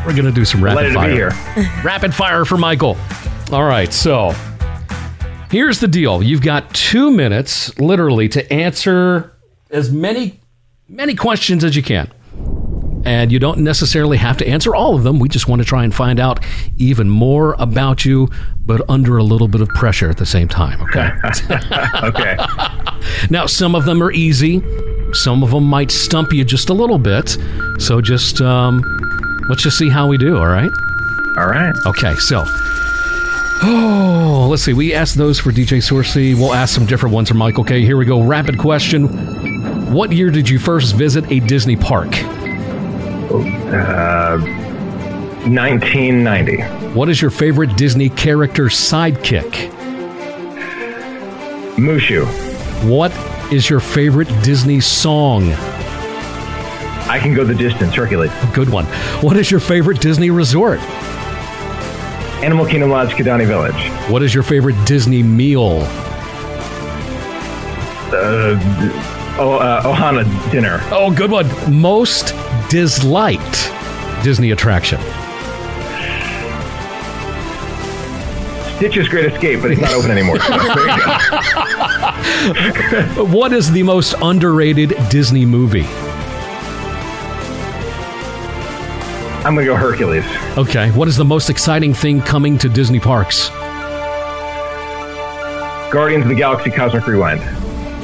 We're going to do some rapid fire. Here. Rapid fire for Michael. All right, so here's the deal. You've got two minutes, literally, to answer as many many questions as you can. And you don't necessarily have to answer all of them. We just want to try and find out even more about you, but under a little bit of pressure at the same time. Okay. okay. Now, some of them are easy. Some of them might stump you just a little bit. So just um, let's just see how we do. All right. All right. Okay. So. Oh, let's see. We asked those for DJ Sourcey. We'll ask some different ones for Michael Kay. Here we go. Rapid question. What year did you first visit a Disney park? Uh, 1990. What is your favorite Disney character sidekick? Mushu. What is your favorite Disney song? I can go the distance. Hercules. Good one. What is your favorite Disney resort? Animal Kingdom Lodge, Kidani Village. What is your favorite Disney meal? Uh, oh, uh, Ohana dinner. Oh, good one. Most disliked Disney attraction. Stitch's Great Escape, but it's not open anymore. So what is the most underrated Disney movie? I'm going to go Hercules. Okay. What is the most exciting thing coming to Disney parks? Guardians of the Galaxy Cosmic Rewind.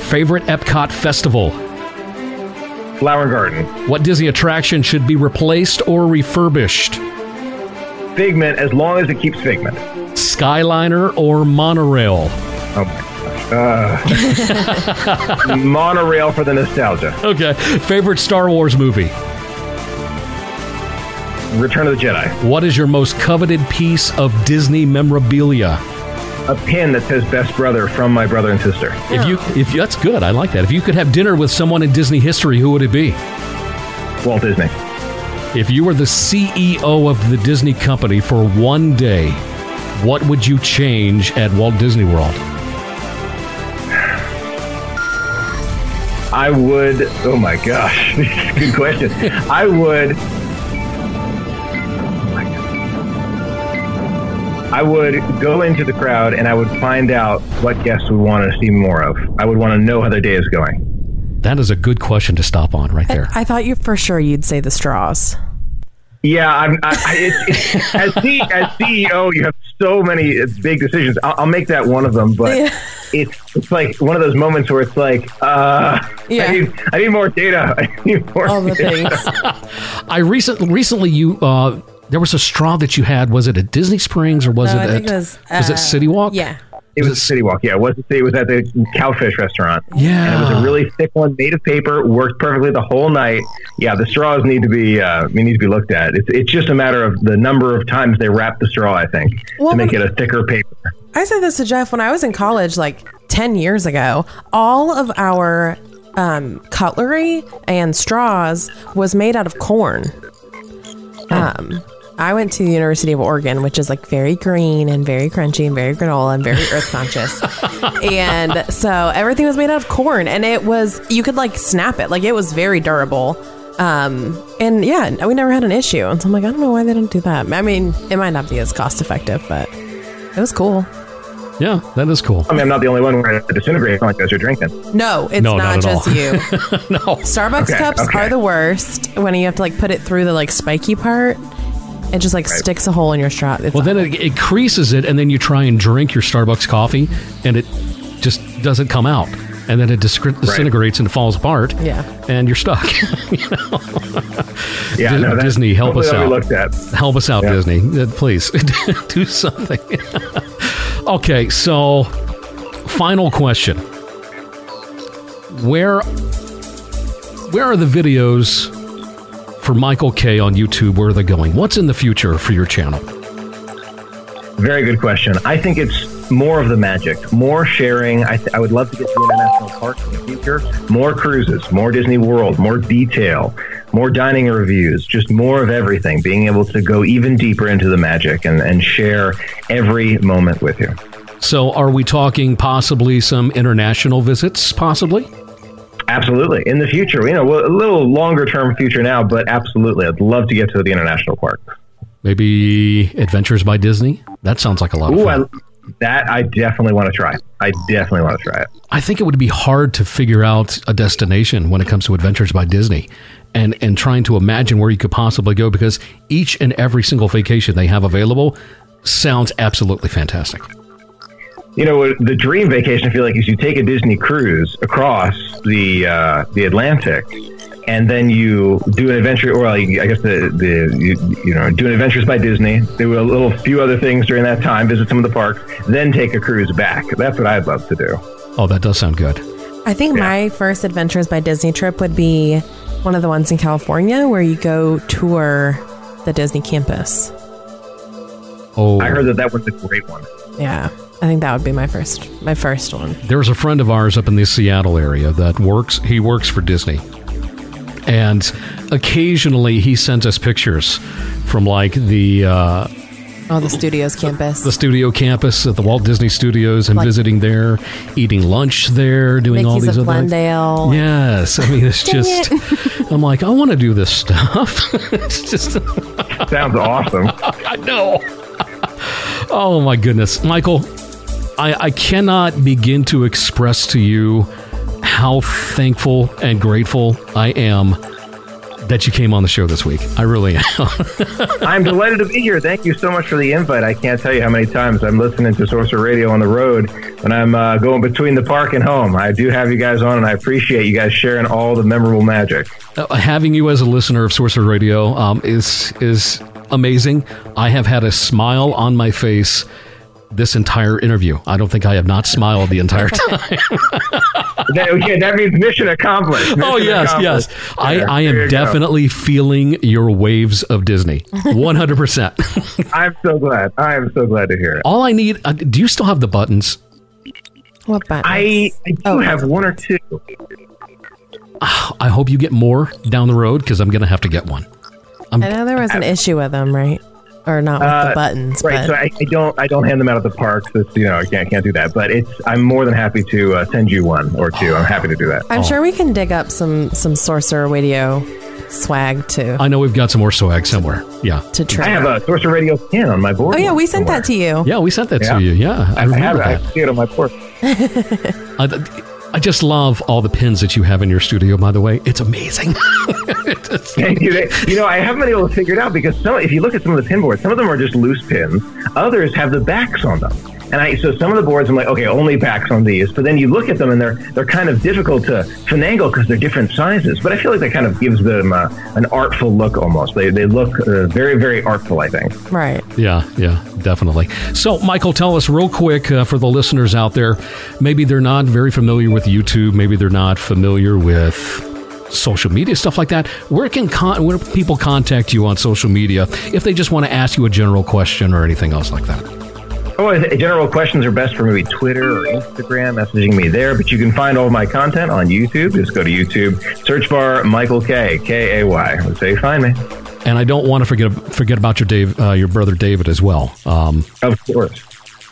Favorite Epcot festival? Flower Garden. What Disney attraction should be replaced or refurbished? Figment as long as it keeps Figment. Skyliner or monorail? Oh my gosh. Uh, monorail for the nostalgia. Okay. Favorite Star Wars movie? Return of the Jedi. What is your most coveted piece of Disney memorabilia? A pin that says "Best Brother" from my brother and sister. If you, if that's good, I like that. If you could have dinner with someone in Disney history, who would it be? Walt Disney. If you were the CEO of the Disney company for one day, what would you change at Walt Disney World? I would. Oh my gosh, good question. I would. I would go into the crowd and I would find out what guests we want to see more of. I would want to know how their day is going. That is a good question to stop on right there. I thought you for sure you'd say the straws. Yeah, I'm. I, I, it's, it's, as, C, as CEO, you have so many big decisions. I'll, I'll make that one of them, but Yeah. it's it's like one of those moments where it's like, uh, Yeah. I need I need more data. I need more All the data. things. I recently recently you uh, there was a straw that you had. Was it at Disney Springs or was No, it at it was, was uh, it City Walk? Yeah. It was City Walk. Yeah, it was. It was at the Cowfish restaurant. Yeah, and it was a really thick one, made of paper, worked perfectly the whole night. Yeah, the straws need to be uh, need to be looked at. It's it's just a matter of the number of times they wrap the straw. I think Well, to make it a thicker paper. I said this to Jeff when I was in college, like 10 years ago. All of our um, cutlery and straws was made out of corn. Um, I went to the University of Oregon, which is like very green and very crunchy and very granola and very earth conscious. and so everything was made out of corn and it was, you could like snap it. Like it was very durable. Um, and yeah, we never had an issue. And so I'm like, I don't know why they don't do that. I mean, it might not be as cost effective, but it was cool. Yeah, that is cool. I mean, I'm not the only one where it disintegrates like as you're drinking. No, it's No, not, not just all. you. no. Starbucks Okay, cups okay. are the worst when you have to like put it through the like spiky part. It just like sticks a hole in your straw. It's Well, then it, it creases it, and then you try and drink your Starbucks coffee, and it just doesn't come out, and then it discre- disintegrates and falls apart. Yeah. and you're stuck. You know? Yeah, Di- no, Disney, help us out. looked at. Help us out, Yeah. Disney. Uh, Please do something. okay, so final question: Where where are the videos for Michael Kay on YouTube? Where are they going? What's in the future for your channel? Very good question. I think it's more of the magic, more sharing. I, th- I would love to get to international parks in the future, more cruises, more Disney World, more detail, more dining reviews, just more of everything. Being able to go even deeper into the magic and, and share every moment with you. So, are we talking possibly some international visits? Possibly. Absolutely. In the future, you know, well, a little longer term future now, but absolutely. I'd love to get to the international park. Maybe Adventures by Disney. That sounds like a lot of fun. I, that I definitely want to try. I definitely want to try it. I think it would be hard to figure out a destination when it comes to Adventures by Disney and and trying to imagine where you could possibly go because each and every single vacation they have available sounds absolutely fantastic. You know, the dream vacation I feel like is you take a Disney cruise across the uh, the Atlantic, and then you do an adventure, or like, I guess the the you, you know do an Adventures by Disney, do a little few other things during that time, visit some of the parks, then take a cruise back. That's what I'd love to do. Oh, that does sound good. I think my first Adventures by Disney trip would be one of the ones in California where you go tour the Disney campus. Oh, I heard that that was a great one. Yeah, I think that would be my first my first one. There's a friend of ours up in the Seattle area that works. He works for Disney, and occasionally he sends us pictures from like the uh, Oh, the studios campus. the studio campus at the Walt Disney Studios and Like- visiting there, eating lunch there, doing all these of other things. Glendale. Yes, I mean it's just. it. I'm like, I want to do this stuff. it's just Sounds awesome. I know. Oh my goodness, Michael, I, I cannot begin to express to you how thankful and grateful I am that you came on the show this week. I really am. I'm delighted to be here. Thank you so much for the invite. I can't tell you how many times I'm listening to Sorcerer Radio on the road when I'm uh, going between the park and home. I do have you guys on, and I appreciate you guys sharing all the memorable magic. Uh, having you as a listener of Sorcerer Radio um, is is amazing. I have had a smile on my face this entire interview. I don't think I have not smiled the entire time. that, okay, that means mission accomplished. Mission oh yes, accomplished. yes. I, There. I There am you go. definitely feeling your waves of Disney. One hundred percent. I'm so glad. I am so glad to hear it. All I need. Uh, do you still have the buttons? What button? I, I do have one or two. I hope you get more down the road because I'm going to have to get one. I'm, I know there was an issue with them, right? Or not with Uh, the buttons, Right, but so I, I don't I don't hand them out at the parks. It's, you know, I can't can't do that. But it's I'm more than happy to uh, send you one or two. I'm happy to do that. I'm sure we can dig up some some sorcerer radio swag too. I know we've got some more swag somewhere. Yeah. To try. I have a Sorcerer Radio pin on my board. Oh yeah, we sent that to you. Yeah, we sent that Yeah. to you. Yeah, I I, have remember it. I that. see it on my board. I, I just love all the pins that you have in your studio. By the way, it's amazing. Thank you. You know, I haven't been able to figure it out because some, if you look at some of the pin boards, some of them are just loose pins. Others have the backs on them. And I, so some of the boards, I'm like, okay, only backs on these. But then you look at them and they're they're kind of difficult to finagle because they're different sizes. But I feel like that kind of gives them uh, an artful look almost. They they look uh, very very artful. I think. Right. Yeah, yeah, definitely. So, Michael, tell us real quick uh, for the listeners out there, maybe they're not very familiar with YouTube, maybe they're not familiar with social media stuff like that. Where can con- where can people contact you on social media if they just want to ask you a general question or anything else like that? Oh, general questions are best for maybe Twitter or Instagram, messaging me there. But you can find all of my content on YouTube. Just go to YouTube, search bar Michael Kay K A Y. That's how you find me. And I don't want to forget forget about your Dave, uh, your brother David as well. Um, Of course.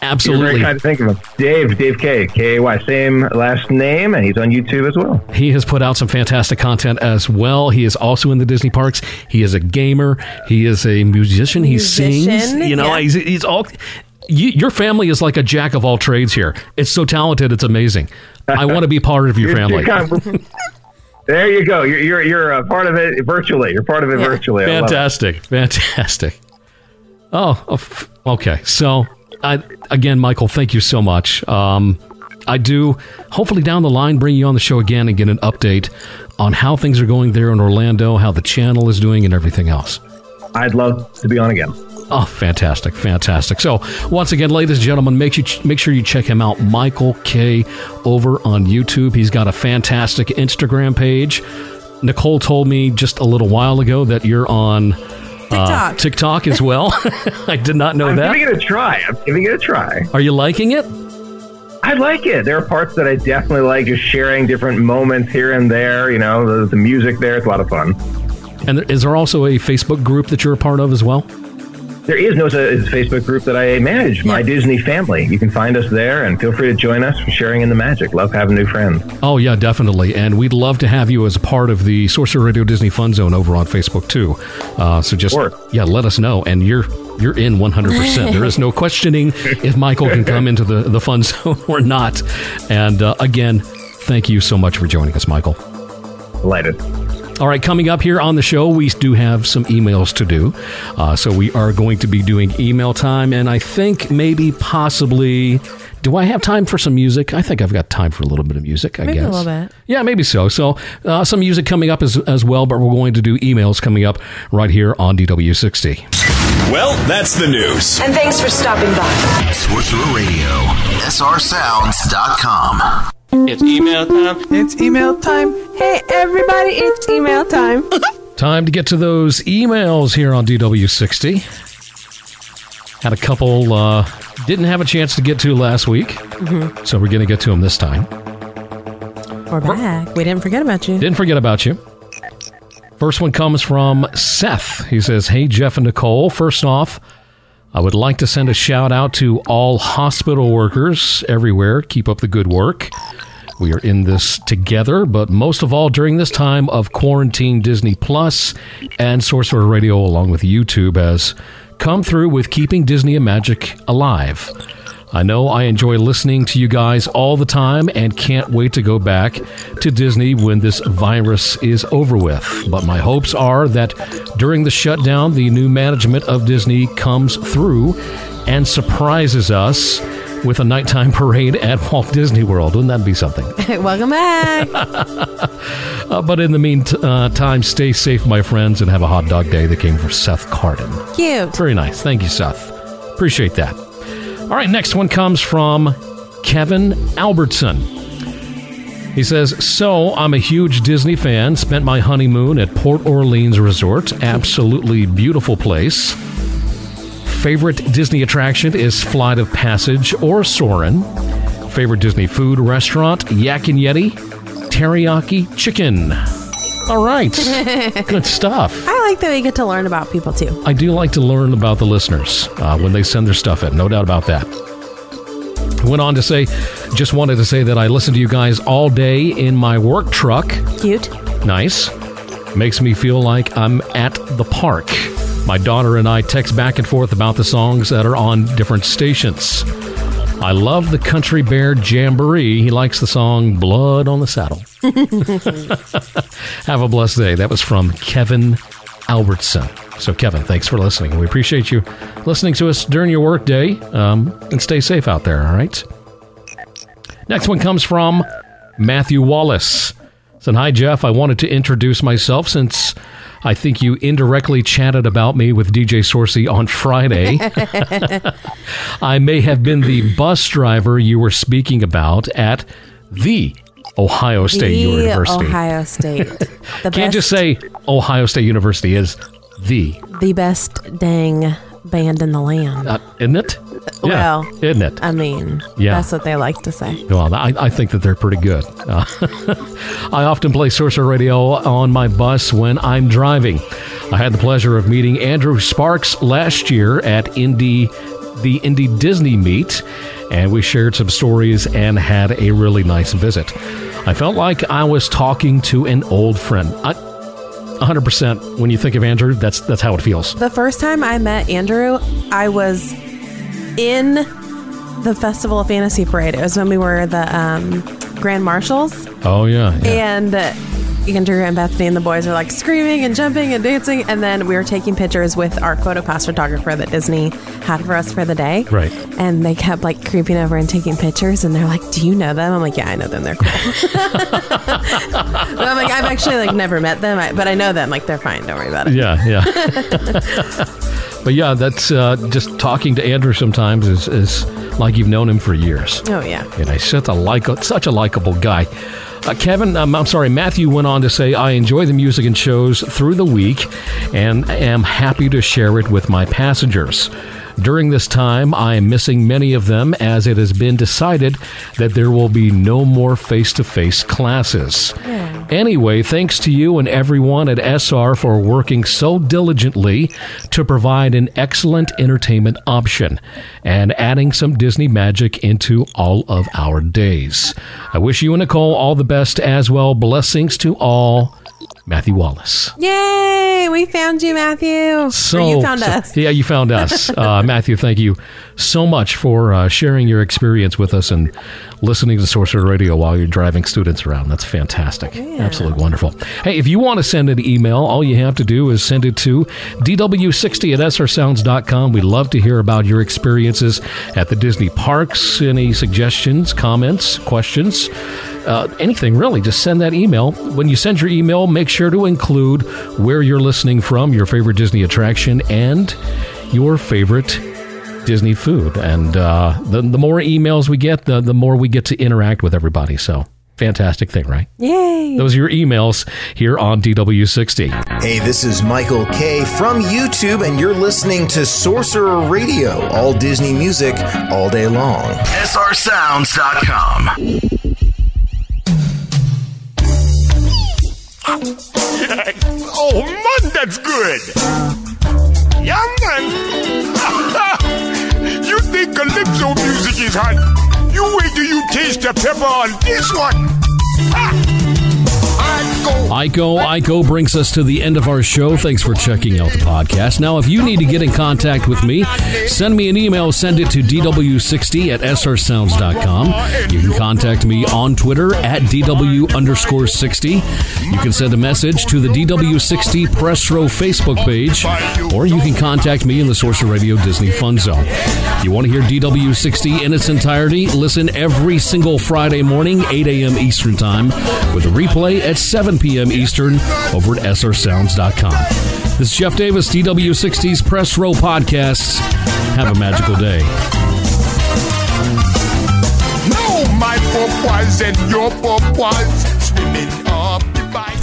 absolutely. You're very kind to think of him. Dave, Dave Kay, K A Y, same last name, and he's on YouTube as well. He has put out some fantastic content as well. He is also in the Disney parks. He is a gamer. He is a musician. He sings. You know, yeah. he's, he's all. You, your family is like a jack of all trades here. It's so talented. It's amazing. I want to be part of your family. you're kind of- there you go. You're you're, you're a part of it virtually. You're part of it virtually. Love it. Fantastic. Fantastic. Oh, oh, okay. So, I, again, Michael, thank you so much. Um, I do hopefully down the line bring you on the show again and get an update on how things are going there in Orlando, how the channel is doing, and everything else. I'd love to be on again. Oh, fantastic, fantastic! So, once again, ladies and gentlemen, make you make sure you check him out, Michael Kay, over on YouTube. He's got a fantastic Instagram page. Nicole told me just a little while ago that you're on uh, TikTok. TikTok as well. I did not know that. I'm that. giving it a try. I'm giving it a try. Are you liking it? I like it. There are parts that I definitely like, just sharing different moments here and there. You know, the, the music there. It's a lot of fun. And is there also a Facebook group that you're a part of as well? There is no Facebook group that I manage, My Disney Family. You can find us there and feel free to join us for sharing in the magic. Love having new friends. Oh yeah, definitely, and we'd love to have you as a part of the Sorcerer Radio Disney Fun Zone over on Facebook too. Uh, so just yeah, let us know, and you're you're in 100. percent There is no questioning if Michael can come into the the Fun Zone or not. And uh, again, thank you so much for joining us, Michael. Delighted. All right, coming up here on the show, we do have some emails to do. Uh, so we are going to be doing email time, and I think maybe possibly. Do I have time for some music? I think I've got time for a little bit of music, I Maybe a guess. little bit. Yeah, maybe so. So uh, some music coming up as, as well, but we're going to do emails coming up right here on DW60. Well, that's the news. And thanks for stopping by. Sorcerer Radio, srsounds.com. It's email time. It's email time. Hey, everybody, it's email time. Time to get to those emails here on DW60. Had a couple uh, didn't have a chance to get to last week, Mhm. so we're going to get to them this time. We're back. We didn't forget about you. Didn't forget about you. First one comes from Seth. He says, Hey, Jeff and Nicole. First off, I would like to send a shout out to all hospital workers everywhere. Keep up the good work. We are in this together, but most of all during this time of quarantine, Disney Plus and Sorcerer Radio, along with YouTube, has come through with keeping Disney and Magic alive. I know I enjoy listening to you guys all the time and can't wait to go back to Disney when this virus is over with. But my hopes are that during the shutdown, the new management of Disney comes through and surprises us with a nighttime parade at Walt Disney World. Wouldn't that be something? Welcome back. Uh, but in the meantime, stay safe, my friends, and have a hot dog day that came from Seth Carden. Cute. Very nice. Thank you, Seth. Appreciate that. All right, next one comes from Kevin Albertson. He says, So I'm a huge Disney fan. Spent my honeymoon at Port Orleans Resort. Absolutely beautiful place. Favorite Disney attraction is Flight of Passage or Soarin'. Favorite Disney food restaurant, Yak and Yeti, teriyaki chicken. All right. Good stuff. I like that we get to learn about people too. I do like to learn about the listeners uh, when they send their stuff in. No doubt about that. Went on to say, just wanted to say that I listen to you guys all day in my work truck. Cute. Nice. Makes me feel like I'm at the park. My daughter and I text back and forth about the songs that are on different stations. I love the Country Bear Jamboree. He likes the song Blood on the Saddle. Have a blessed day. That was from Kevin Albertson. So, Kevin, thanks for listening. We appreciate you listening to us during your workday. Um, and stay safe out there, all right? Next one comes from Matthew Wallace. Said, Hi, Jeff. I wanted to introduce myself since I think you indirectly chatted about me with DJ Sorcy on Friday. I may have been the bus driver you were speaking about at the Ohio State the University. Ohio State. Can't just say Ohio State University is the, the best dang band in the land. uh, isn't it? Well, yeah, isn't it? I mean, Yeah. that's what they like to say. Well, I, I think that they're pretty good. Uh, I often play Sorcerer Radio on my bus when I'm driving. I had the pleasure of meeting Andrew Sparks last year at Indy, the Indy Disney meet, and we shared some stories and had a really nice visit. I felt like I was talking to an old friend. I, 100% when you think of Andrew, that's that's how it feels. The first time I met Andrew, I was in the Festival of Fantasy Parade. It was when we were the um, Grand Marshals, Oh yeah, yeah. and uh, Andrew and Bethany and the boys are like screaming and jumping and dancing, and then we were taking pictures with our PhotoPass photographer that Disney had for us for the day. Right. And they kept like creeping over and taking pictures, and they're like, "Do you know them?" I'm like, "Yeah, I know them. They're cool." I'm like, I've actually like never met them, but I know them. Like, they're fine. Don't worry about it. Yeah, yeah. but yeah, that's uh, just talking to Andrew sometimes is, is like you've known him for years. Oh yeah. And he's such a like such a likable guy. Uh, Kevin, um, I'm sorry, Matthew went on to say, I enjoy the music and shows through the week and am happy to share it with my passengers. During this time, I am missing many of them as it has been decided that there will be no more face to face classes. Anyway, thanks to you and everyone at SR for working so diligently to provide an excellent entertainment option and adding some Disney magic into all of our days. I wish you and Nicole all the best as well. Blessings to all. Matthew Wallace. Yay! We found you, Matthew. So, or you found so- us. Yeah, you found us. Uh, Matthew, thank you so much for uh, sharing your experience with us and listening to Sorcerer Radio while you're driving students around. That's fantastic. Absolutely wonderful. Hey, if you want to send an email, all you have to do is send it to dw60 at srsounds.com. We'd love to hear about your experiences at the Disney parks. Any suggestions, comments, questions? uh, anything really, just send that email. When you send your email, make sure to include where you're listening from, your favorite Disney attraction, and your favorite Disney food. And uh, the, the more emails we get, the, the more we get to interact with everybody. So, fantastic thing, right? Yay! Those are your emails here on DW60. Hey, this is Michael Kay from YouTube, and you're listening to Sorcerer Radio, all Disney music all day long. SRSounds.com. oh man, that's good. Yeah, man. think calypso music is hot? You wait till you taste the pepper on this one. Ha! Ico. Ico brings us to the end of our show. Thanks for checking out the podcast. Now, if you need to get in contact with me, send me an email. Send it to dw60 at srsounds.com. You can contact me on Twitter at dw underscore 60. You can send a message to the DW60 Press Row Facebook page, or you can contact me in the Sorcerer Radio Disney Fun Zone. You want to hear DW60 in its entirety, listen every single Friday morning, 8 a.m. Eastern Time, with a replay at 7 p.m. Eastern over at srsounds.com. This is Jeff Davis, DW60's Press Row Podcasts. Have a magical day. No, my purpose and your purpose swimming.